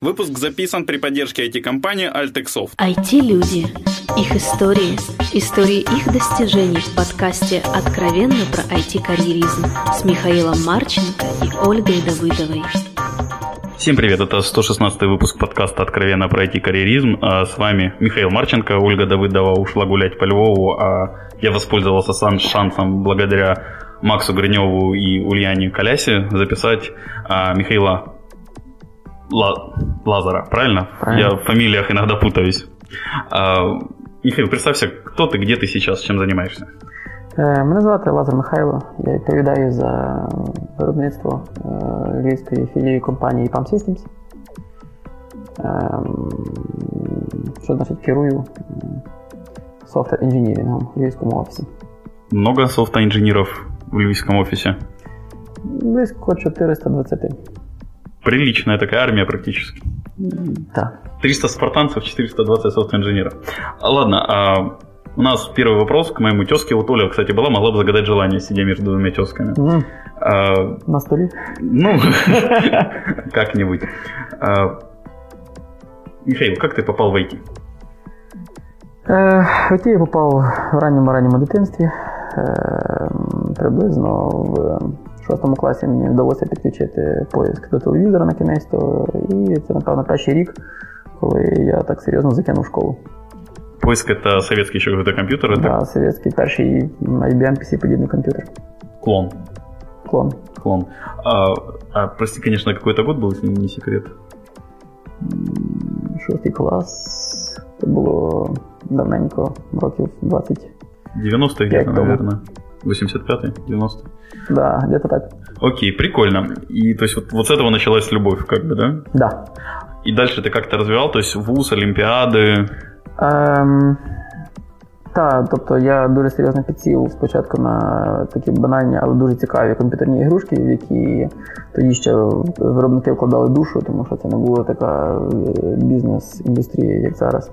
Выпуск записан при поддержке IT-компании Altexoft. IT-люди. Их истории. Истории их достижений в подкасте «Откровенно про IT-карьеризм» с Михаилом Марченко и Ольгой Давыдовой. Всем привет, это 116 выпуск подкаста «Откровенно про IT-карьеризм». А с вами Михаил Марченко, Ольга Давыдова ушла гулять по Львову, а я воспользовался шансом благодаря Максу Гриневу и Ульяне Колясе записать а, Михаила Ла... Лазара, правильно? правильно? Я в фамилиях иногда путаюсь. А, Михаил, представься, хто ти, де ти зараз, чим займаєшся? Е, мене звати Лазар Михайло. Я відповідаю за виробництво е, львівської філії компанії PAM Systems. Ем, що значить керую софтвер інженірінгом в Львівському офісі. Много софта інженерів в Львівському офісі? Близько 420. приличная такая армия практически. Да. 300 спартанцев, 420 софт-инженеров. Ладно, а у нас первый вопрос к моему тезке. Вот Оля, кстати, была, могла бы загадать желание, сидя между двумя тезками. Mm. А, На столе? Ну, как-нибудь. А, Михаил, как ты попал в IT? В IT я попав в ранньому ранньому дитинстві, е, приблизно в шостому класі мені вдалося підключити поиск до телевізора на кінець, то і це, напевно, перший рік, коли я так серйозно закинув школу. Поиск это советский еще какой-то компьютер? Да, так? советский перший IBM PC подібний компьютер. Клон. Клон. Клон. А, а прости, конечно, какой-то год был, если не секрет? Шостий клас. Це було давненько, років 20. 90-х где-то, наверное. 85-й, 90 Да, где-то так. Окей, прикольно. И то есть вот, вот с этого началась любовь, как бы, да? Да. И дальше ты как-то развивал, то есть вуз, олімпіади? Ем, так, тобто я дуже серйозно підсів спочатку на такі банальні, але дуже цікаві комп'ютерні ігрушки, в які тоді ще виробники вкладали душу, тому що це не була така е, бізнес-індустрія, як зараз.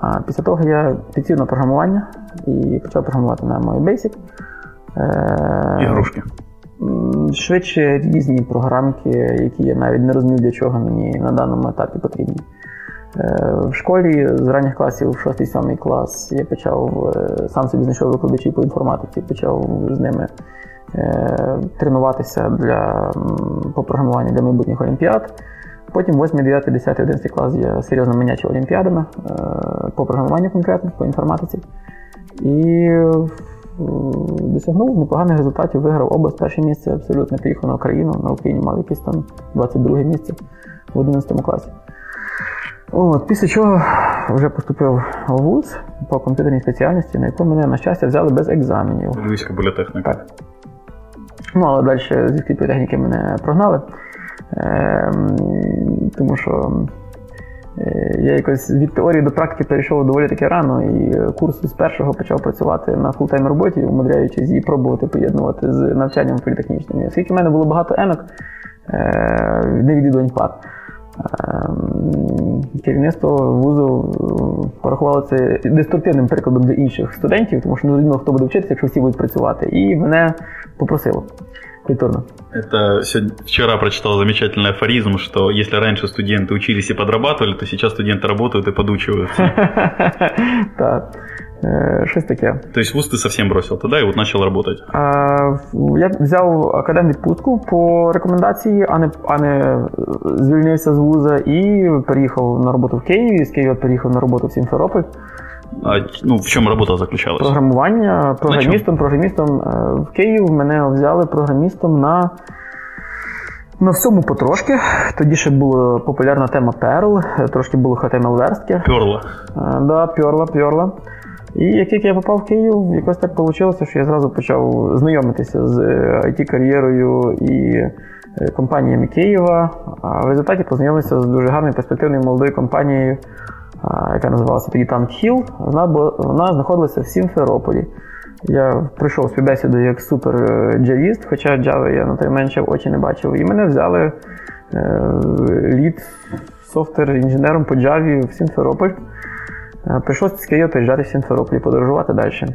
А після того я підсів на програмування і почав програмувати на мої Basic. Е, Ігрушки. Швидше різні програмки, які я навіть не розумів, для чого мені на даному етапі потрібні. Е, в школі з ранніх класів, 6-7 клас, я почав е, сам собі знайшов викладачів по інформатиці, почав з ними тренуватися для по програмуванню для майбутніх олімпіад. Потім 8, 9, 10, 11 клас я серйозно манячив олімпіадами по програмуванню конкретно, по інформатиці. І досягнув непоганих результатів, виграв область перше місце, абсолютно приїхав на Україну. На Україні мав якесь там 22 місце в 11 класі. От, Після чого вже поступив в ВУЗ по комп'ютерній спеціальності, на яку мене, на щастя, взяли без екзаменів. Львівська політехніка. Так. Ну, але далі зі політехніки мене прогнали. Е, Тому що Е, я якось від теорії до практики перейшов доволі таки рано, і курс з першого почав працювати на full-time роботі, умудряючись її пробувати поєднувати з навчанням політехнічним. Оскільки в мене було багато енок, е, не відвідувань пар. Ем, керівництво вузу порахувало це деструктивним прикладом для інших студентів, тому що не зрозуміло, хто буде вчитися, якщо всі будуть працювати. І мене попросило культурно. Это сегодня, вчера прочитал замечательный афоризм, что если раньше студенты учились и подрабатывали, то сейчас студенты работают и подучиваются. Так. Щось таке. То есть вуз ты совсем бросил тогда и вот начал работать? А, Я взяв академ відпустку по рекомендації, а не а не звільнився з вуза і переїхав на роботу в Києві. З Києва переїхав на роботу в Сімферополь. А ну, в чому робота заключалася? Програмування. Програмістом, програмістом е, в Київ мене взяли програмістом на на всьому потрошки. Тоді ще була популярна тема Perl, трошки було HTML верстки. Перла. Да, перла, перла. І як тільки я попав в Київ, якось так вийшло, що я зразу почав знайомитися з IT-кар'єрою і е, компаніями Києва. А в результаті познайомився з дуже гарною перспективною молодою компанією яка називалася тоді Tank Hill, вона вона знаходилася в Сімферополі. Я прийшов співбесіду як супер е, хоча джави я на той менше очі не бачив. І мене взяли е, lead software інженером по джаві в Сімферополь. Е, прийшлося з Києва приїжджати в Сімферополь подорожувати далі.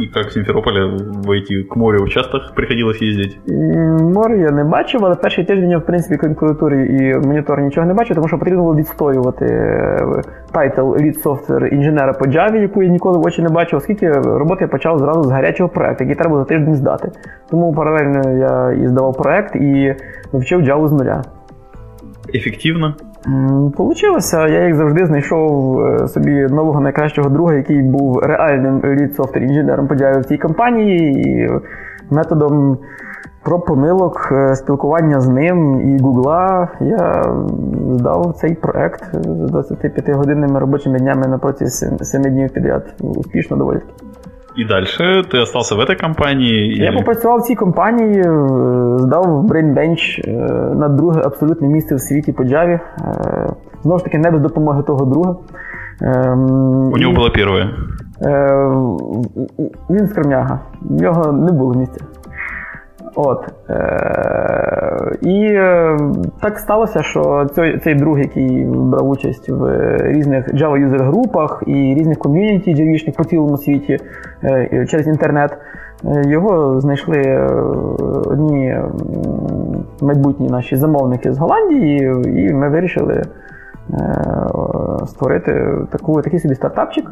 И как в Симферополе в эти к морю часто приходилось ездить? Море я не бачив, але перший тиждень я, в принципі, крім клавіатури і монітор нічого не бачив, тому що потрібно було відстоювати е, title Lead Software інженера по Java, яку я ніколи в очі не бачив, оскільки роботу я почав зразу з гарячого проекту, який треба за тиждень здати. Тому паралельно я і здавав проект і вчив Java з нуля. Ефективно? Получилося. Я, як завжди, знайшов е, собі нового найкращого друга, який був реальним lead software інженером по Java в цій компанії, і методом проб помилок, е, спілкування з ним і Гугла я здав цей проект з 25-годинними робочими днями на протязі 7 днів підряд. Успішно доволі. І далі ти залишився в цій компанії? Я попрацював в цій компанії, здав здав BrainBench на друге абсолютне місце в світі по Java. Е, знову ж таки, не без допомоги того друга. Ем, У нього було перше? Е, він скромняга. В нього не було місця. От. Е- І е- так сталося, що цей цей друг, який брав участь в різних Java юзер групах і різних ком'юніті джавішних по цілому світі е- через інтернет, е, його знайшли е, одні майбутні наші замовники з Голландії, і ми вирішили створити таку, такий собі стартапчик.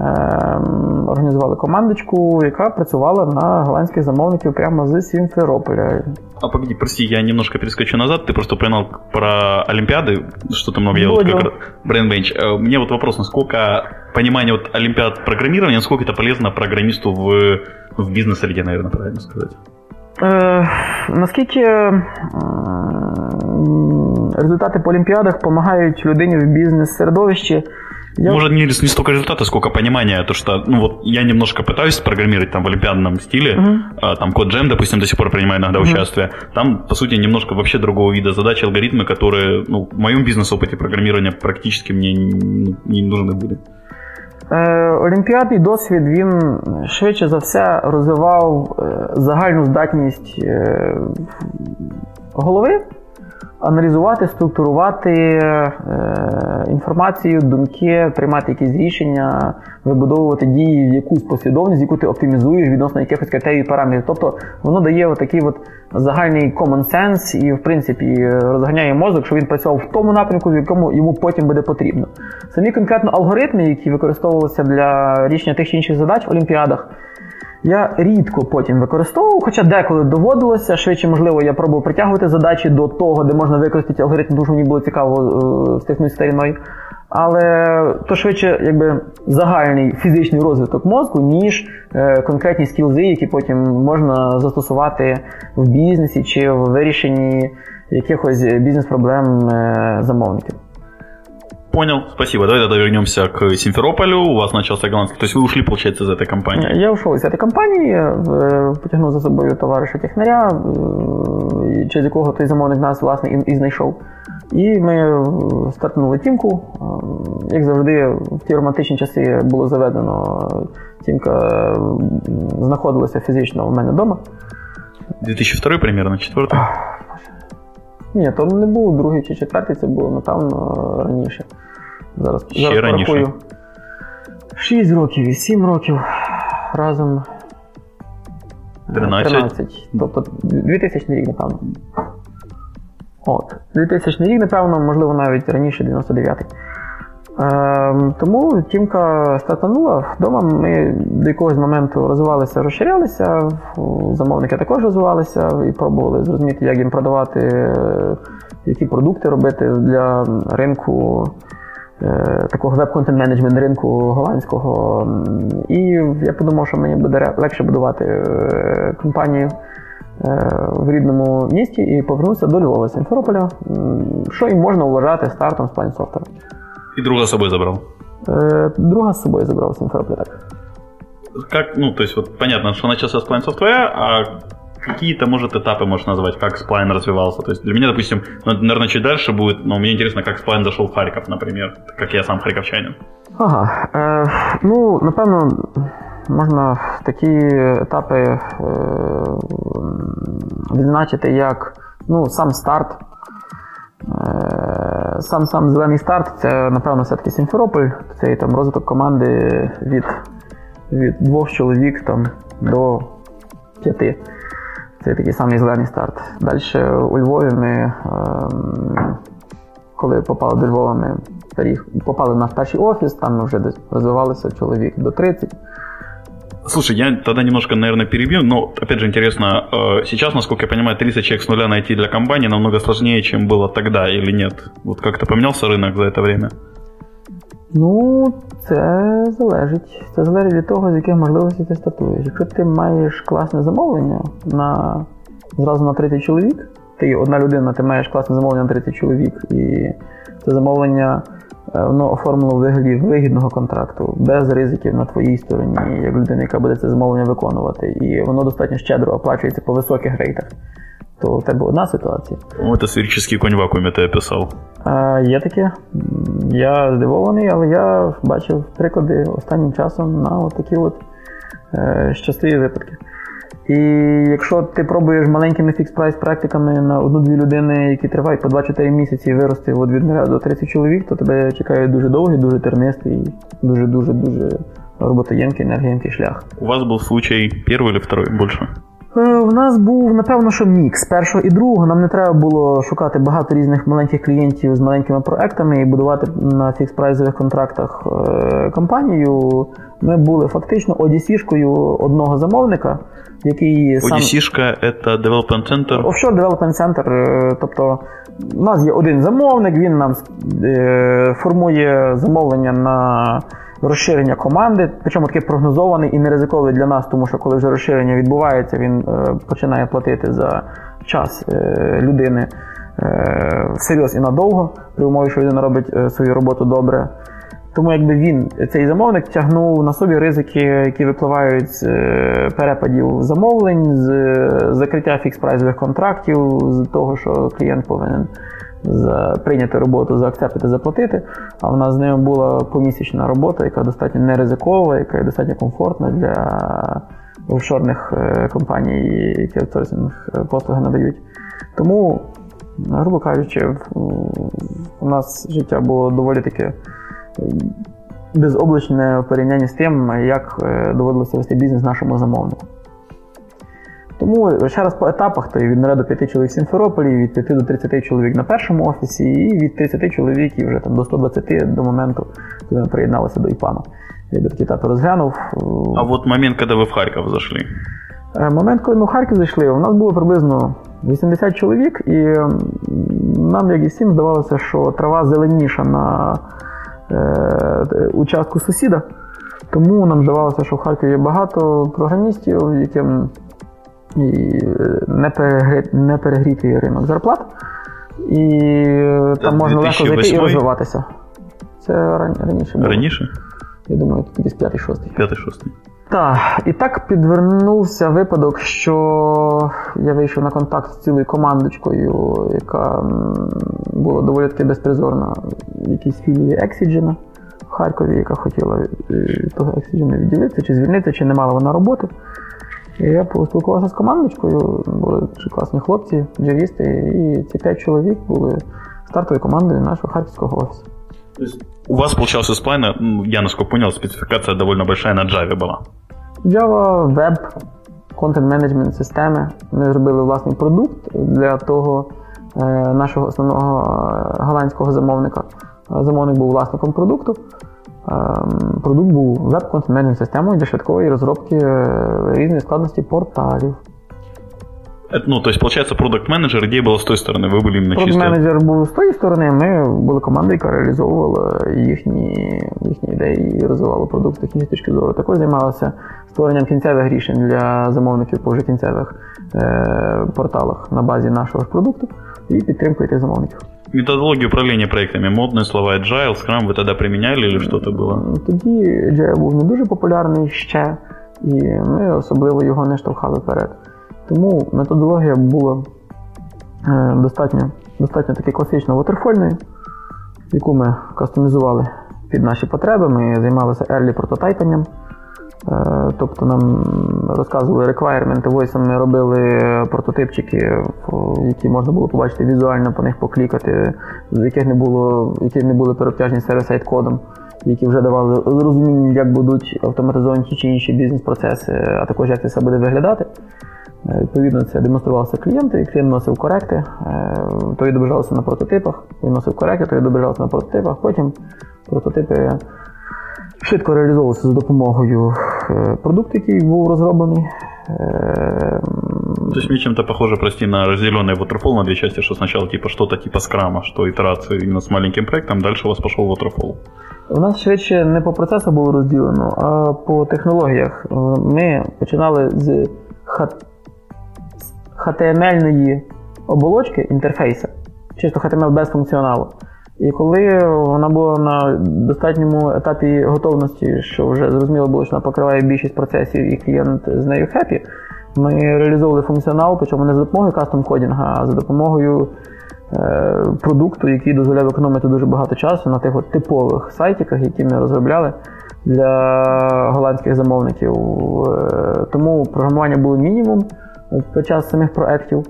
Ем, організували командочку, яка працювала на голландських замовників прямо з Сімферополя. А погоди, прости, я немножко перескочу назад. Ты просто упоминал про Олимпиады, что то много я вот как BrainBench. Э, мне вот вопрос, насколько понимание вот Олимпиад программирования, насколько это полезно программисту в, в бизнес-среде, наверное, правильно сказать? Е, наскільки е, результати по Олімпіадах допомагають людині в бізнес-середовищі? Я... Может, не, не столько результата, сколько понимания, то что, ну вот, я немножко пытаюсь программировать там в олимпиадном стиле, uh-huh. а, там код Jam, допустим, до сих пор принимаю иногда uh-huh. участие, там, по сути, немножко вообще другого вида задачи, алгоритмы, которые, ну, в моем бизнес-опыте программирования практически мне не, не нужны были. Е, Олімпіадний досвід він швидше за все розвивав загальну здатність голови аналізувати, структурувати е, інформацію, думки, приймати якісь рішення, вибудовувати дії в якусь послідовність, яку ти оптимізуєш відносно якихось критерій параметрів. Тобто воно дає такий от загальний common sense і, в принципі, розганяє мозок, що він працював в тому напрямку, в якому йому потім буде потрібно. Самі конкретно алгоритми, які використовувалися для рішення тих чи інших задач в олімпіадах. Я рідко потім використовував, хоча деколи доводилося, швидше, можливо, я пробував притягувати задачі до того, де можна використати алгоритм, що мені було цікаво е, стихнути старіною. Але то швидше якби загальний фізичний розвиток мозку, ніж е, конкретні скілзи, які потім можна застосувати в бізнесі чи в вирішенні якихось бізнес-проблем е, замовників. Понял, спасибо. Давай тогда вернемся к Симферополю. У вас начался голландский. То есть вы ушли, получается, из этой компании? Я ушел из этой компании, потягнув за собою товариша технаря, через якого той замовник нас, власне, і, і знайшов. І ми стартнули тімку. Як завжди, в ті романтичні часи було заведено, тімка знаходилася фізично у мене вдома. 2002 примерно, четвертий? ні, то не був другий чи четвертий, це було, напевно, раніше. Зараз Ще зараз раніше. порахую. 6 років і 7 років разом. 13. 13. Тобто 2000 рік, напевно. От. 2000 рік, напевно, можливо, навіть раніше 99-й. Е, тому тімка стартанула. Вдома ми до якогось моменту розвивалися, розширялися, замовники також розвивалися і пробували зрозуміти, як їм продавати, е, які продукти робити для ринку. Е, такого веб-контент менеджмент ринку голландського. І я подумав, що мені буде легше будувати е, компанію в рідному місті і повернувся до Львова з Сімферополя, що і можна вважати стартом з И друга с собой забрал? Э, друга с собой забрал, Симферополь, так. Как, ну, то есть, вот понятно, что начался Spline Software, а какие-то, может, этапы можешь назвать, как Spline развивался? То есть для меня, допустим, ну, наверное, чуть дальше будет, но мне интересно, как Spline дошел в Харьков, например, как я сам харьковчанин. Ага. Е, ну, напевно, можна такі етапи е, відзначити, як ну, сам старт Е, сам сам зелений старт це, напевно, все-таки Сімферополь, це там розвиток команди від від двох чоловік там, до п'яти. Це такий самий зелений старт. Далі у Львові ми, ем, коли попали до Львова, ми попали в наш перший офіс, там ми вже розвивалися чоловік до 30. Слушай, я тогда немножко, наверное, перебью, но, опять же, интересно, э, сейчас, насколько я понимаю, 30 человек с нуля найти для компании намного сложнее, чем было тогда, или нет? Вот как-то поменялся рынок за это время? Ну, це залежить. Це залежить від того, з яких можливостей ти стартуєш. Якщо ти маєш класне замовлення на зразу на 30 чоловік, ти одна людина, ти маєш класне замовлення на 30 чоловік, і це замовлення е, воно оформлено в вигляді вигідного контракту, без ризиків на твоїй стороні, як людина, яка буде це замовлення виконувати. І воно достатньо щедро оплачується по високих рейтах то у тебе одна ситуація. Ну, це сферический конь в вакуумі ти описав. А, Є таке. Я здивований, але я бачив приклади останнім часом на от такі от е, щасливі випадки. І якщо ти пробуєш маленькими fix-price практиками на одну-дві людини, які тривають по 2-4 місяці вирости от від 0 до 30 чоловік, то тебе чекає дуже довгий, дуже тернистий, дуже-дуже дуже роботоємкий, енергоємкий шлях. У вас был случай первый чи второй больше? У е, нас був, напевно, що мікс першого і другого. Нам не треба було шукати багато різних маленьких клієнтів з маленькими проектами і будувати на fix-price ових контрактах е, компанію. Ми були фактично одісішкою одного замовника, який сам... Одісішка – це Development Center? Offshore Development Center. Е, тобто у нас є один замовник, він нам формує замовлення на розширення команди, причому таке прогнозований і не ризиковий для нас, тому що коли вже розширення відбувається, він е, починає платити за час е, людини е, всерйоз і надовго, при умові, що людина робить свою роботу добре. Тому якби він, цей замовник, тягнув на собі ризики, які випливають з перепадів замовлень, з закриття фікс-прайзових контрактів, з того, що клієнт повинен за прийняти роботу, за заакцептити, заплатити. А в нас з ними була помісячна робота, яка достатньо неризикова, яка достатньо комфортна для офшорних е, компаній, які аутсорсинг е, послуги надають. Тому, грубо кажучи, у нас життя було доволі таке безоблачне порівнянні з тим, як е, доводилося вести бізнес нашому замовнику. Тому ще раз по етапах, то від 0 до 5 чоловік в Сімферополі, від 5 до 30 чоловік на першому офісі, і від 30 чоловік і вже там до 120 до моменту, коли ми приєдналися до ІПАНу. Я би такий тато розглянув. А от момент, коли ви в Харків зайшли? Е, момент, коли ми в Харків зайшли, у нас було приблизно 80 чоловік, і нам, як і всім, здавалося, що трава зеленіша на е, участку сусіда. Тому нам здавалося, що в Харкові є багато програмістів, яким і не перегрітий ринок зарплат, і там можна легко зайти і розвиватися. Це раніше було. Раніше? Я думаю, тут десь 5-6. 5-6. Так, і так підвернувся випадок, що я вийшов на контакт з цілою командочкою, яка була доволі таки безпризорна в якійсь філії Exigena в Харкові, яка хотіла від того Exigena відділитися, чи звільнитися, чи не мала вона роботи. І я поспілкувався з командочкою, були дуже класні хлопці, джавісти, і ці п'ять чоловік були стартовою командою нашого харківського офісу. У вас получался с плана, я насколько понял, спецификация довольно большая на Java была. Java, веб, контент-менеджмент системи. Ми зробили власний продукт для того е, нашого основного е, голландського замовника. Замовник був власником продукту. Ем, продукт був веб-контент системою для швидкої розробки е, різної складності порталів. Ну, то есть, получается, продукт менеджер ідея була з тої сторони, ви були іменно чисто... менеджер був з тої сторони, ми були командою, яка реалізовувала їхні їхні ідеї і розвивала продукт технічної точки зору. Також займалася створенням кінцевих рішень для замовників по вже кінцевих е- порталах на базі нашого ж продукту і підтримкою тих замовників. Методологию управління проектами, модні слова Agile, Scrum ви тоді приміняли чи що то було? Тоді Agile був не дуже популярний ще, і ми особливо його не штовхали вперед. Тому методологія була е, достатньо достатньо таки класично waterfallною, яку ми кастомізували під наші потреби. Ми займалися early прототайпанням. Е, тобто нам розказували реквайрменти, войсами робили прототипчики, які можна було побачити візуально, по них поклікати, з яких не було, які не були переобтяжені сервер-сайт кодом. які вже давали розуміння, як будуть автоматизовані ті чи інші бізнес-процеси, а також як це все буде виглядати. Е, Відповідно, це демонструвалося клієнту, і клієнт носив коректи, е, то відображалося на прототипах, він носив коректи, то відображалося на прототипах. Потім прототипи швидко реалізовувалися за допомогою е, продукту, який був розроблений. Е, То есть мне чем-то похоже, прости, на разделенный waterfall на две части, что сначала типа что-то типа скрама, что итерации именно с маленьким проектом, дальше у вас пошел waterfall. У нас швидше не по процесу було розділено, а по технологіях. Е, Ми починали з з HTML-ної оболочки інтерфейса, чисто HTML без функціоналу. І коли вона була на достатньому етапі готовності, що вже зрозуміло було, що вона покриває більшість процесів і клієнт з нею хеппі, ми реалізовували функціонал, причому не за допомогою кастом кодінга, а за допомогою е, продукту, який дозволяв економити дуже багато часу на тих от типових сайтиках, які ми розробляли для голландських замовників. Е, Тому програмування було мінімум під час самих проєктів.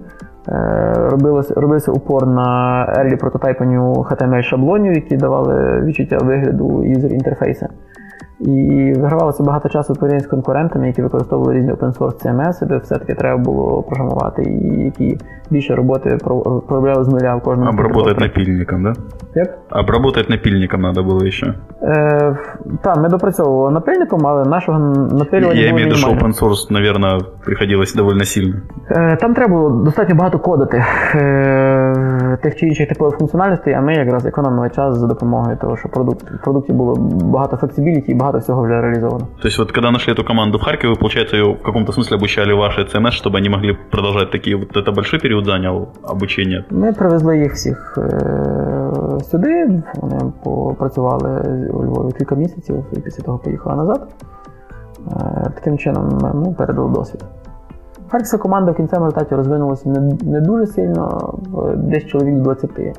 Е, Робилося, робився упор на early прототайпанню HTML шаблонів, які давали відчуття вигляду юзер-інтерфейсу. І вигравалося багато часу порівняно з конкурентами, які використовували різні open source CMS, де все-таки треба було програмувати, і які більше роботи про- проробляли з нуля в кожному. Обработать напільником, да? Як? Обработать напильником надо было еще. Е, так, ми допрацьовували напильником, але нашого напилювання Я було имею в виду, что мінімально. open source, наверное, приходилось довольно сильно. Е, Там треба було достатньо багато кодити е, тих чи інших типових функціональностей, а ми якраз економили час за допомогою того, що продукт, в продукті було багато флексибіліті і багато всього вже реалізовано. То есть вот когда нашли эту команду в Харькове, получается, ее в каком-то смысле обучали ваши CMS, чтобы они могли продолжать такие... Вот это большой период занял обучение? Ми привезли їх всіх е, сюди, вони попрацювали у Львові кілька місяців і після того поїхали назад. Е, Таким чином ми, передали досвід. Харківська команда в кінцевому результаті розвинулася не, не дуже сильно, е, десь чоловік з 20.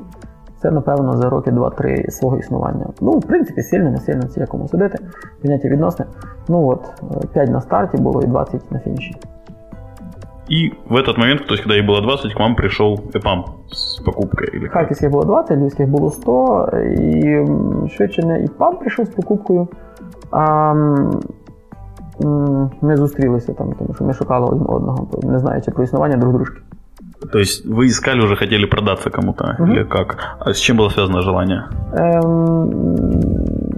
Це, напевно, за роки 2-3 свого існування. Ну, в принципі, сильно, не сильно, це якому судити. Поняття відносне. Ну от, 5 на старті було і 20 на фініші. И в этот момент, то есть когда ей было 20, к вам пришел EPAM с покупкой? Или как? Харківських було 20, львівських було 100, і м, швидше не і пан прийшов з покупкою. А м, м, ми зустрілися там, тому що ми шукали один одного, не знаючи про існування друг дружки. То есть вы искали, уже хотели продаться кому-то? Мгм. Или как? А с чем было связано желание? Ем,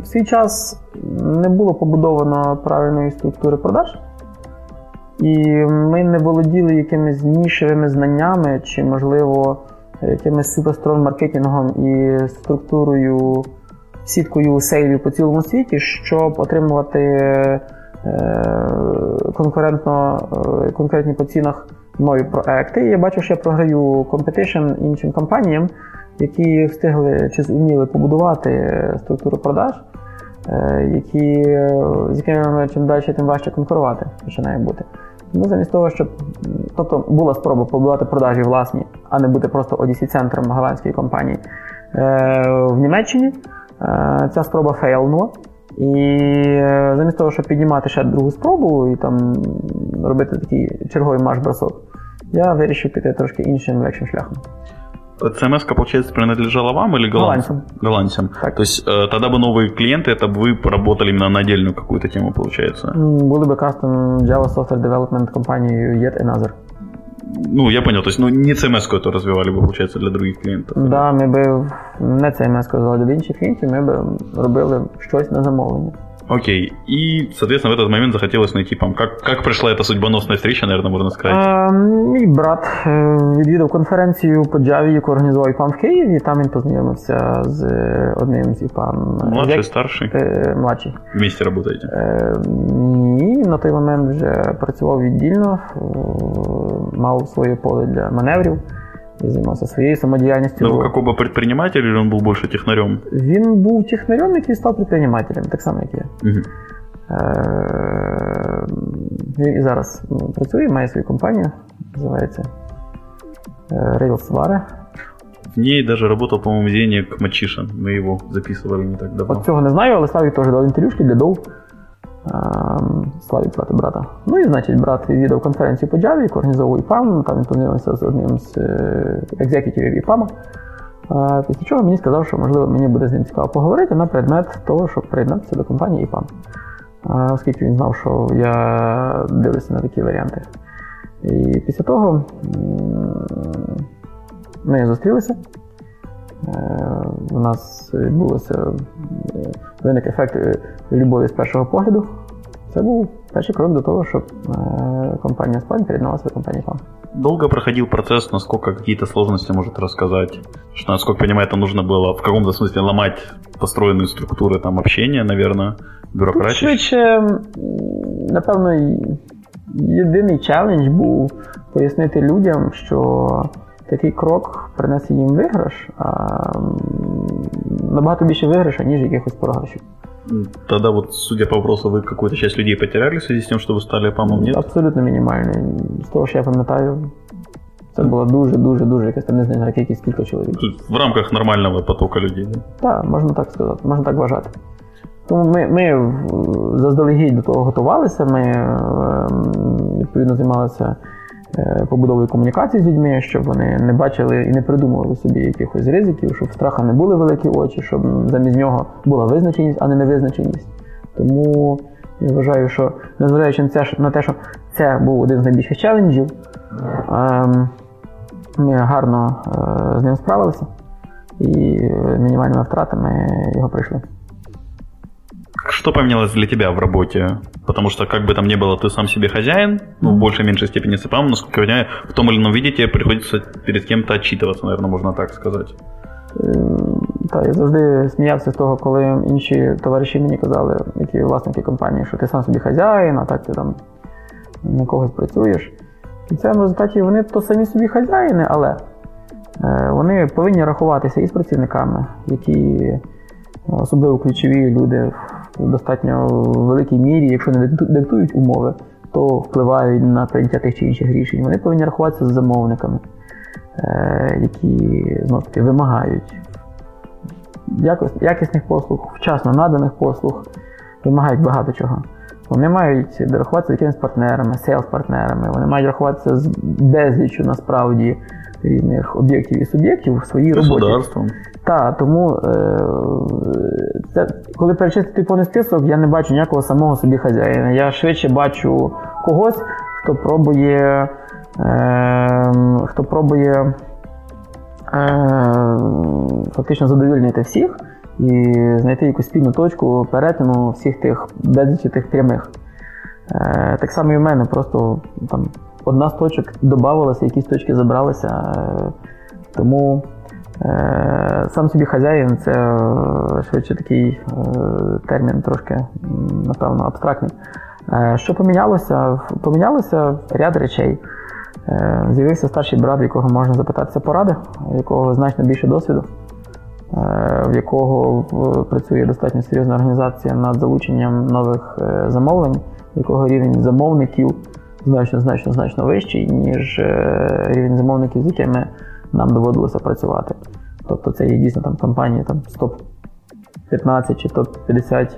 в свій час не було побудовано правильної структури продаж, І ми не володіли якимись нішевими знаннями, чи, можливо, якимось суперстрон маркетингом і структурою, сіткою сейлів по цілому світі, щоб отримувати е, конкурентно, е, конкурентні по цінах нові проекти. І я бачу, що я програю competition іншим компаніям, які встигли чи зуміли побудувати структуру продаж, е, які, з якими чим далі, тим важче конкурувати починає бути. Тому замість того, щоб тобто була спроба побудувати продажі власні, а не бути просто одісі-центром голландської компанії е, в Німеччині. Е, Ця спроба фейлнула. І е, замість того, щоб піднімати ще другу спробу і там робити такий черговий марш-бросок, я вирішив піти трошки іншим легшим шляхом. CMS, получается, принадлежала вам или голландцам? Голландцам. Голландцам. Так. То есть э, тогда бы новые клиенты, это бы вы поработали именно на отдельную какую-то тему, получается? М, Були би кастом Java Software Development компанією Yet Another. Ну, я понял, то есть ну, не CMS какую-то развивали бы, получается, для других клиентов. Да, ми би не цей ми сказали до інших клієнтів, ми б робили щось на замовлення. Окей. И, соответственно, в этот момент захотелось найти ПАМ. Как, как пришла эта судьбоносная встреча, наверное, можно сказать? А, мій брат е, відвідав конференцію по Java, яку організував ІПАМ в Києві, і там він познайомився з одним з ІПАМ. Младший, як- старший? Е, Младший. Вместе работаете? Е, Ні, на той момент вже працював віддільно, мав своє поле для маневрів і займався своєю самодіяльністю. Ну, как оба предприниматель или он был больше технарем? Він був технарем, який став предпринимателем, так само, як я. Мгм. Е, Він і зараз ну, працює, має свою компанію, називається е, Railsware. В ней даже работал, по-моему, Зенек Мачишин. Мы его записывали не так давно. От цього не знаю, але Славік теж дав інтерв'юшки для Дов. Ем, Славік брата. Ну і значить, брат відвідав конференцію по Java, яку організовував EPAM. Там він познайомився з одним з е, executive ів EPAM а. Після чого мені сказав, що можливо мені буде з ним цікаво поговорити на предмет того, щоб приєднатися до компанії EPAM. Оскільки він знав, що я дивлюся на такі варіанти. І після того ми зустрілися. Е, у нас відбулося е, виник ефект е, любові з першого погляду. Це був перший крок до того, щоб компания Spline переедналась в компанию FAM. Долго проходил процесс, насколько какие-то сложности может рассказать? Что, насколько я понимаю, это нужно было в каком-то смысле ломать построенные структуры там, общения, наверное, бюрократии? Швидше, напевно, єдиний челендж був пояснити людям, що такий крок принесе їм виграш, а набагато більше виграша, ніж якихось програшів. Тогда вот, судя по вопросу, вы какую-то часть людей потеряли в связи с тем, что вы стали ПАМом, нет? Абсолютно мінімальний. З того, що я пам'ятаю, це було дуже-дуже-дуже якась там не знаю, кількість кілька чоловік. В рамках нормального потоку людей. Так, можна так сказати, можна так вважати. Тому ми ми заздалегідь до того готувалися, ми ем, відповідно займалися Е, побудовою комунікації з людьми, щоб вони не бачили і не придумували собі якихось ризиків, щоб в страха не були великі очі, щоб замість нього була визначеність, а не невизначеність. Тому я вважаю, що незважаючи на те, що це був один з найбільших челенджів, ем, ми гарно е, з ним справилися і мінімальними втратами його пройшли Что поменялось для тебя в работе? Потому что, как бы там ни было, ты сам себе хозяин, ну, в большей меньшей степени СПАМ, насколько я понимаю, в том или ином виде тебе приходится перед кем-то отчитываться, наверное, можна так сказати. Так, я завжди сміявся з того, коли інші товариші мені казали, які власники компанії, що ти сам собі хазяїн, а так ти там на когось працюєш. І в цьому результаті вони то самі собі хазяїни, але е, вони повинні рахуватися і з працівниками, які особливо ключові люди в достатньо великій мірі, якщо не диктують умови, то впливають на прийняття тих чи інших рішень. Вони повинні рахуватися з замовниками, е, які знову таки вимагають якісних послуг, вчасно наданих послуг, вимагають багато чого. Вони мають рахуватися з якимись партнерами, сейлс-партнерами, вони мають рахуватися з безлічю насправді різних об'єктів і суб'єктів в своїй роботі. Так, тому е, це, коли перечистити повний список, я не бачу ніякого самого собі хазяїна. Я швидше бачу когось, хто пробує е, хто пробує е, фактично задовільнити всіх і знайти якусь спільну точку перетину всіх тих безлічі тих прямих. Е, Так само і в мене, просто там одна з точок додавалася, якісь точки забралися. Е, тому Е, сам собі хазяїн це е, швидше такий термін, трошки, напевно, абстрактний. Що помінялося? Помінялося ряд речей. З'явився старший брат, в якого можна запитатися поради, в якого значно більше досвіду, в якого працює достатньо серйозна організація над залученням нових замовлень, якого рівень замовників значно значно значно вищий, ніж рівень замовників, з якими нам доводилося працювати. Тобто це є дійсно там компанії там, з топ-15 чи топ-50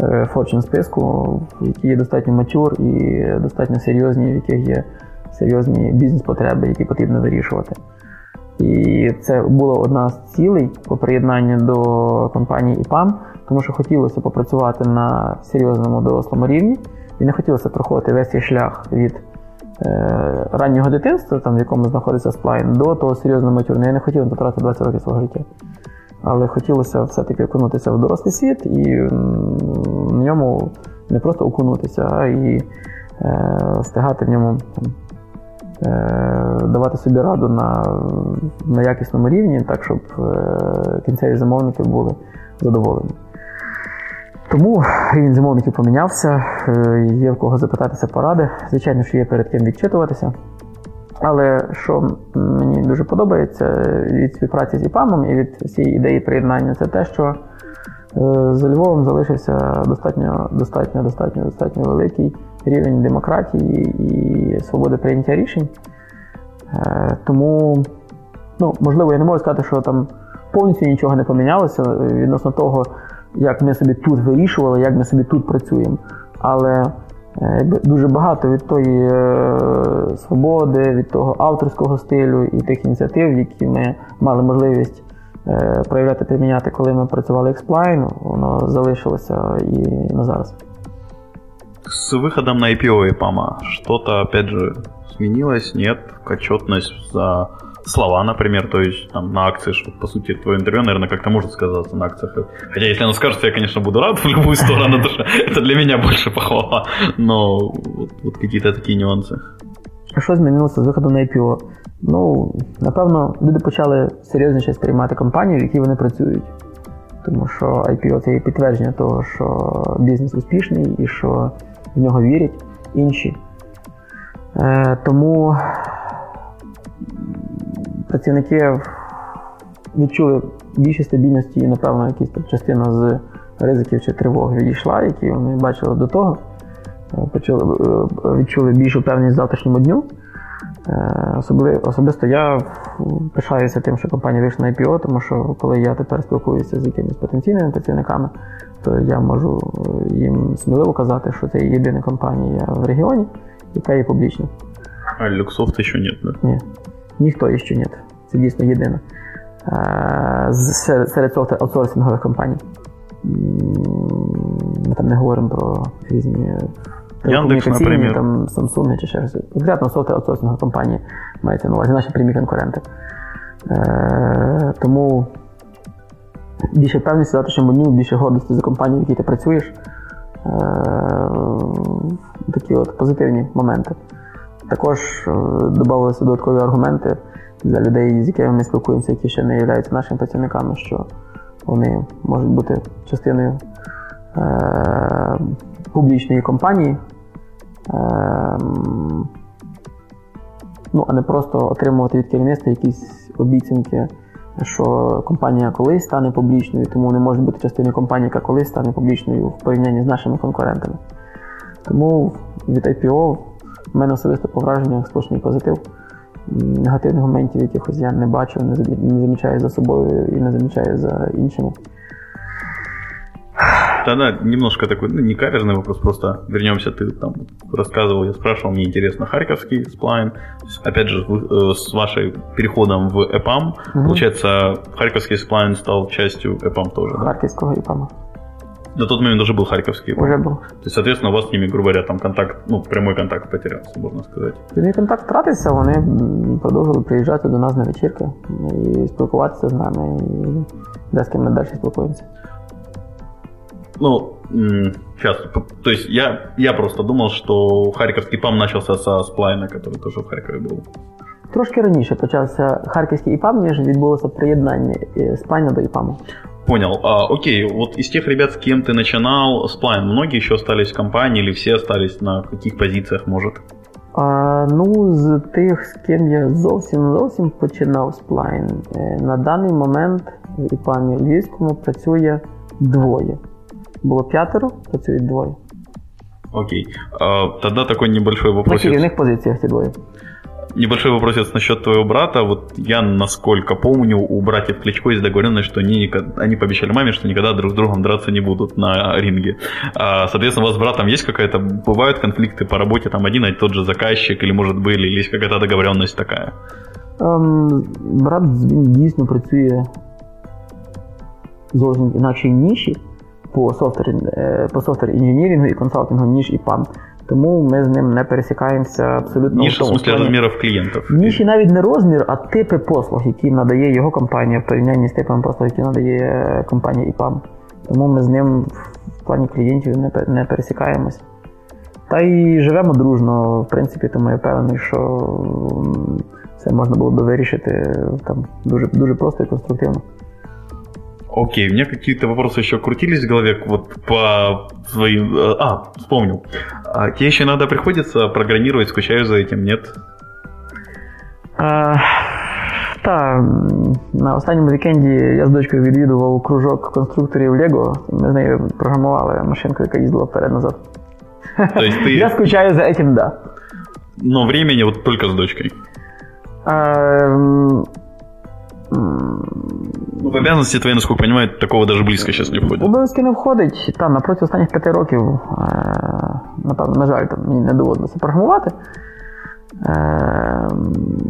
е, Fortune списку, які є достатньо матюр і достатньо серйозні, в яких є серйозні бізнес-потреби, які потрібно вирішувати. І це була одна з цілей по приєднанню до компанії ІПАМ, тому що хотілося попрацювати на серйозному дорослому рівні, і не хотілося проходити весь цей шлях від Е, раннього дитинства, там, в якому знаходиться сплайн, до того серйозного матюрного. Я не хотів потратити 20 років свого життя. Але хотілося все-таки окунутися в дорослий світ і в ньому не просто окунутися, а і е, встигати в ньому там, е, давати собі раду на на якісному рівні, так щоб е, кінцеві замовники були задоволені. Тому рівень замовників помінявся, е, є в кого запитатися поради. Звичайно, що є перед ким відчитуватися. Але що мені дуже подобається від співпраці з ІПАМом і від цієї ідеї приєднання, це те, що е, за Львовом залишився достатньо достатньо, достатньо, достатньо великий рівень демократії і свободи прийняття рішень. Е, тому, ну, можливо, я не можу сказати, що там повністю нічого не помінялося відносно того як ми собі тут вирішували, як ми собі тут працюємо. Але е, дуже багато від тої е, свободи, від того авторського стилю і тих ініціатив, які ми мали можливість е, проявляти, приміняти, коли ми працювали Xpline, воно залишилося і на зараз. С выходом на IPO ИПАМа что-то, опять же, сменилось? Нет? Отчетность за слова, например, то есть там на акции, что по сути твое интервью, наверное, как-то может сказаться на акциях. Хотя если оно скажется, я, конечно, буду рад в любую сторону, потому что это для меня больше похвала. Но вот, вот какие-то такие нюансы. А що змінилося з виходу на IPO? Ну, напевно, люди почали серйозніше сприймати компанію, в якій вони працюють. Тому що IPO це є підтвердження того, що бізнес успішний і що в нього вірять інші. Е, Тому працівники відчули більше стабільності і, напевно, якась там частина з ризиків чи тривог відійшла, які вони бачили до того. Е, Почули, е, відчули більшу певність завтрашньому дню. Е, особли- Особисто я пишаюся тим, що компанія вийшла на IPO, тому що коли я тепер спілкуюся з якимись потенційними працівниками, то я можу їм сміливо казати, що це єдина компанія в регіоні, яка є публічна. А люксов еще нет, да? Ні, ніхто іще нет. Це дійсно єдина. Е, Серед, аутсорсингових компаній. Ми там не говоримо про різні телекомунікаційні, наприклад. там Samsung чи ще щось. Конкретно софтвер аутсорсингова компанія мається на увазі, наші прямі конкуренти. Е, тому більше певності в завтрашньому дню, більше гордості за компанію, в якій ти працюєш. Е, такі от позитивні моменти. Також е, додавалися додаткові аргументи для людей, з якими ми спілкуємося, які ще не являються нашими працівниками, що вони можуть бути частиною е, публічної компанії, е, ну, а не просто отримувати від керівництва якісь обіцянки, що компанія колись стане публічною, тому не може бути частиною компанії, яка колись стане публічною в порівнянні з нашими конкурентами. Тому від IPO в мене особисто по враженнях сплошний позитив. М, Негативних моментів якихось я не бачу, не замі- не замічаю за собою і не замічаю за іншими. Тогда немножко такой, ну, не каверзный вопрос, просто вернемся, ты там рассказывал, я спрашивал, мне интересно, Харьковский сплайн, опять же, вы, э, с вашей переходом в EPAM, Мгм. получается, Харьковский сплайн стал частью EPAM тоже, да? Харківського і ПАМа. На тот момент уже был Харьковский EPAM. Уже був. То есть, соответственно, у вас с ними, грубо говоря, там контакт, ну, прямой контакт потерялся, можно сказать. Мій контакт втратився, вони м, продовжували приїжджати до нас на вечірки і спілкуватися з нами, і де з ким ми далі спілкуємося. Ну, сейчас, то есть я, я просто думал, что Харьковский ПАМ начался со сплайна, который тоже в Харькове был. Трошки раніше почався Харківський ІПАМ, ніж відбулося приєднання е, Спайна до ІПАМу. Понял. А, окей, вот из тех ребят, с кем ты начинал, Сплайн, многие еще остались в компании или все остались на каких позициях, может? А, ну, з тих, з ким я зовсім зовсім починав сплайн, е, на даний момент в ІПАМі Львівському працює двоє. Було п'ятеро, працюють двоє. Окей. А, тогда такой небольшой На вопрос. керівних позиціях ці двоє. Небольшой вопросец насчет твоего брата. Вот я, насколько помню, у братьев Кличко есть договоренность, что они, нико- они пообещали маме, что никогда друг с другом драться не будут на ринге. А, соответственно, у вас с братом есть какая-то... Бывают конфликты по работе, там один и тот же заказчик, или, может, были, или есть какая-то договоренность такая? Ем, брат він дійсно працює зовсім інакшій ніші по софтвер, е, по софтвер інженірінгу і консалтингу, ніж і ПАМ. Тому ми з ним не пересікаємося абсолютно Ниша, в смысле плані. размеров клиентов. Ніші навіть не розмір, а типи послуг, які надає його компанія в порівнянні з типами послуг, які надає компанія ІПАМ. Тому ми з ним в плані клієнтів не, пе- не пересікаємось. Та й живемо дружно, в принципі, тому я впевнений, що це можна було би вирішити там дуже, дуже просто і конструктивно. Окей, у меня какие-то вопросы еще крутились в голове, вот по своим... э, А, вспомнил. А тебе еще иногда приходится программировать, скучаю за этим, нет? Е, та м, на останньому вікенді я з дочкою відвідував кружок конструкторів Lego. Ми з нею програмували машинку, яка їздила вперед-назад. То есть ты... Я скучаю за этим, да. Но времени вот только с дочкой. Ну, в обязанности твои, насколько я понимаю, такого даже близко сейчас не входит. Обов'язки не входить. Та, напроти останніх п'яти років, е, напевно, на жаль, там, мені не доводилося програмувати. Е,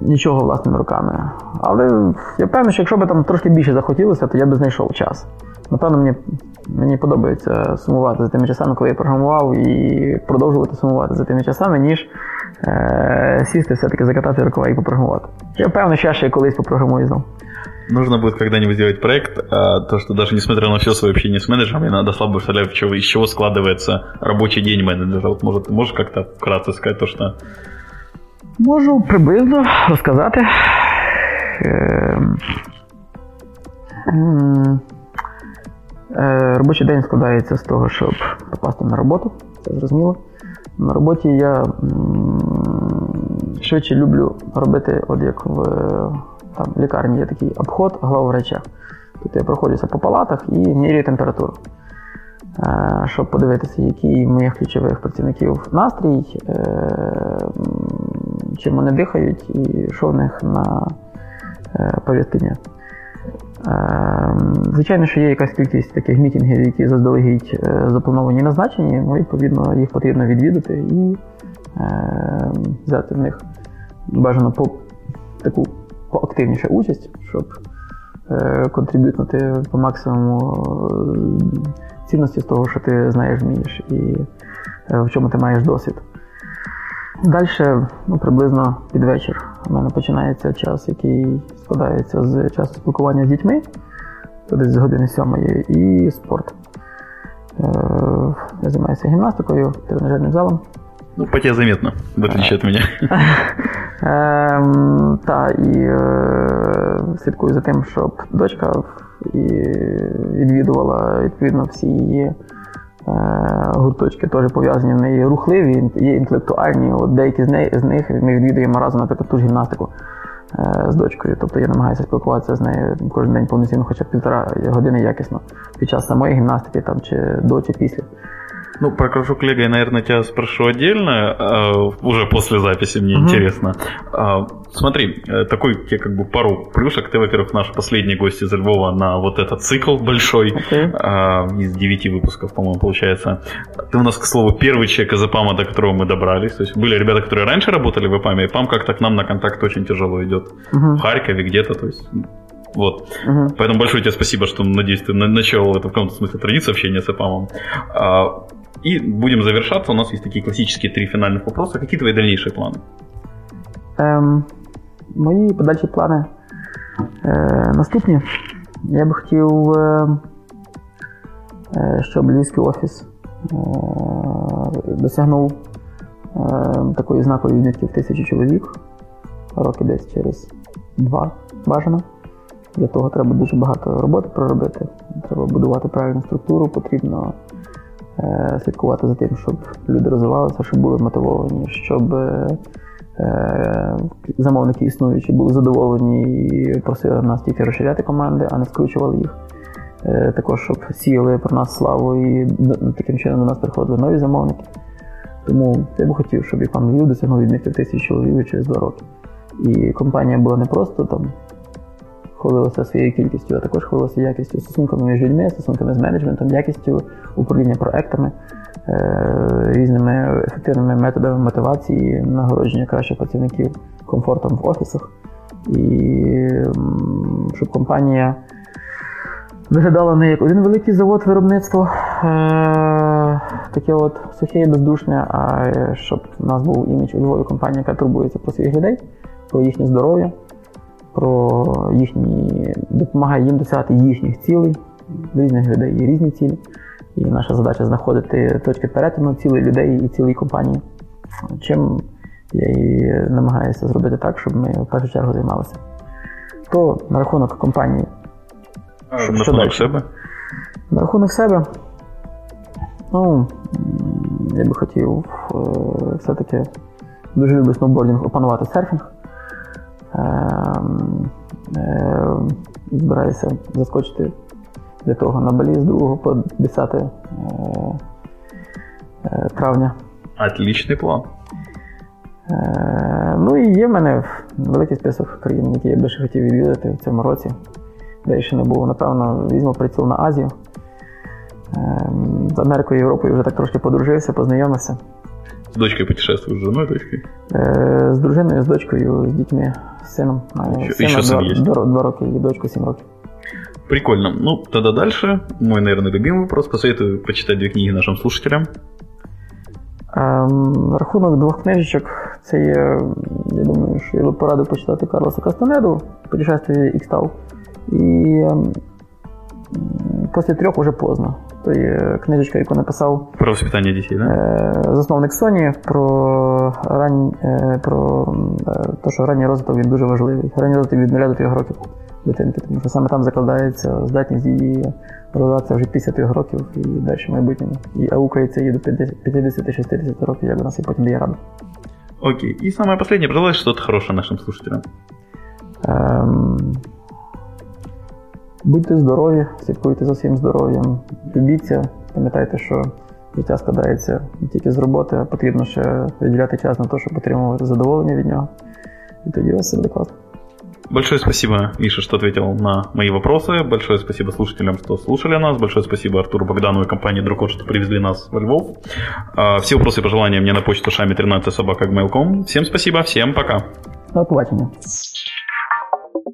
Нічого власними руками. Але я певний, що якщо б там трошки більше захотілося, то я б знайшов час. Напевно, мені мені подобається сумувати за тими часами, коли я програмував, і продовжувати сумувати за тими часами, ніж е, сісти, все-таки закатати рукава і попрограмувати. Я впевнений, що я ще колись попрограмую знову. Нужно будет когда-нибудь сделать проект, а, то, что даже несмотря на все свое общение с менеджером, я иногда слабо представляю, из чего складывается рабочий день менеджера. Вот, может, можешь как-то вкратце сказать то, что... Можу приблизно розказати. Е, робочий день складається з того, щоб попасти на роботу, це зрозуміло. На роботі я швидше люблю робити, от як в там, лікарні є такий обход главврача. Тут я проходжуся по палатах і міряю температуру. Е, щоб подивитися, який моїх ключових працівників настрій, е, чим вони дихають і що в них на повістки дня. Звичайно, що є якась кількість таких мітингів, які заздалегідь е, заплановані назначені, ну, відповідно, їх потрібно відвідати і е, взяти в них бажано по таку поактивніше участь, щоб е, контриб'ютнути по максимуму цінності з того, що ти знаєш, вмієш, і в чому ти маєш досвід. Далі ну, приблизно під вечір у мене починається час, який складається з часу спілкування з дітьми, десь з години сьомої, і спорт. Е, я займаюся гімнастикою, тренажерним залом. Ну, по тебе заметно, в отличие від мене. Ем, так, і е, слідкую за тим, щоб дочка відвідувала відповідно всі її. Е, гурточки теж пов'язані в неї рухливі, є інтелектуальні. От Деякі з них, з них ми відвідуємо разом, наприклад, ту ж гімнастику е, з дочкою. Тобто я намагаюся спілкуватися з нею кожен день повноцінно, хоча б півтора години якісно під час самої гімнастики там, чи до, чи після. Ну, про кружок Лего я, наверное, тебя спрошу отдельно, э, уже после записи, мне угу. интересно. Э, смотри, э, такой тебе как бы пару плюшек. Ты, во-первых, наш последний гость из Львова на вот этот цикл большой, okay. э, из девяти выпусков, по-моему, получается. Ты у нас, к слову, первый человек из ЭПАМа, до которого мы добрались. То есть были ребята, которые раньше работали в ЭПАМе, и ЭПАМ как-то к нам на контакт очень тяжело идет. Угу. В Харькове где-то, то есть вот. Угу. Поэтому большое тебе спасибо, что, надеюсь, ты начал это в каком-то смысле традицию общения с ЭПАМом. А, и будем завершаться. У нас есть такие классические три финальных вопроса. Какие твои дальнейшие планы? Ем, Мої подальші плани е, наступні. Я би хотів, е, е, щоб Львівський офіс е, досягнув такої знакової відмітки в тисячу чоловік. Роки десь через два бажано. Для того треба дуже багато роботи проробити. Треба будувати правильну структуру, потрібно слідкувати за тим, щоб люди розвивалися, щоб були мотивовані, щоб е, замовники існуючі були задоволені і просили нас тільки розширяти команди, а не скручували їх. Е, також, щоб сіяли про нас славу і таким чином до нас приходили нові замовники. Тому я би хотів, щоб і пан Львів досягнув відмітки тисяч чоловік через два роки. І компанія була не просто там хвалилася своєю кількістю, а також хвалилася якістю стосунками між людьми, стосунками з менеджментом, якістю управління проектами, е, різними ефективними методами мотивації, нагородження кращих працівників комфортом в офісах, і щоб компанія. Виглядала не як один великий завод виробництва, е- таке от сухе і бездушне, а щоб у нас був імідж у Львові компанія, яка турбується про своїх людей, про їхнє здоров'я, про їхні, допомагає їм досягати їхніх цілей. В різних людей є різні цілі. І наша задача знаходити точки перетину цілей людей і цілої компанії. Чим я і намагаюся зробити так, щоб ми в першу чергу займалися. То на рахунок компанії. А, що, на рахунок себе? На рахунок себе. Ну, я би хотів е, все-таки дуже люблю сноубордінг опанувати серфінг. Ем, збираюся заскочити для того на балі з 2 по 10 е, е, травня. Отличний план. Е, ну і є в мене великий список країн, які я б ще хотів відвідати в цьому році. Де ще не був, напевно, візьму приціл на Азію. Ем, з Америкою і Європою вже так трошки подружився, познайомився. С дочкой путешествуешь, с женой, дочкой? Е, З дружиною, з дочкою, з дітьми, з сином. Е, Ще- Сину ще сын два, есть. два, два роки і дочку сім років. Прикольно. Ну, тогда дальше. Мой, наверное, любимый вопрос. Посоветую почитать две книги нашим слушателям. Ем, рахунок двох книжечок. Це є, я думаю, що я би порадив почитати Карлоса Кастанеду «Путешествие Ікстау. І ем, після трьох уже поздно. Книжечка, яку написав Про воспитание детей, да? е, засновник Sony про, рань, е, про е, те, що ранній розвиток він дуже важливий. Ранній розвиток від 0 до 3 років дитинки, тому що саме там закладається здатність її розвиватися вже після 3 років і далі в майбутньому. І аукається її до 50-60 років, як у нас і потім дає раду. Окей. И самое последнее. Пожелай что-то хорошее нашим слушателям. Ем, будьте здорові, слідкуйте за своїм здоров'ям, любіться, пам'ятайте, що життя складається не тільки з роботи, а потрібно ще виділяти час на те, щоб отримувати задоволення від нього. І тоді у вас все буде класно. Большое спасибо, Миша, что ответил на мои вопросы. Большое спасибо слушателям, что слушали нас. Большое спасибо Артуру Богданову и компании Друкот, что привезли нас во Львов. А, Все вопросы и пожелания мне на почту шами 13 собака Всем спасибо, всем пока. До побачення.